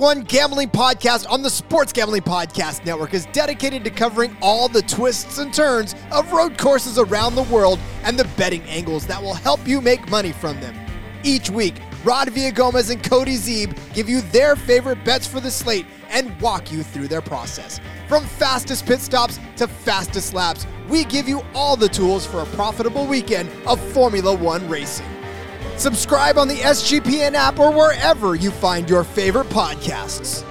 one gambling podcast on the Sports Gambling Podcast Network is dedicated to covering all the twists and turns of road courses around the world and the betting angles that will help you make money from them. Each week, Rod Villagomez and Cody Zeeb give you their favorite bets for the slate and walk you through their process. From fastest pit stops to fastest laps, we give you all the tools for a profitable weekend of Formula One racing. Subscribe on the SGPN app or wherever you find your favorite podcasts.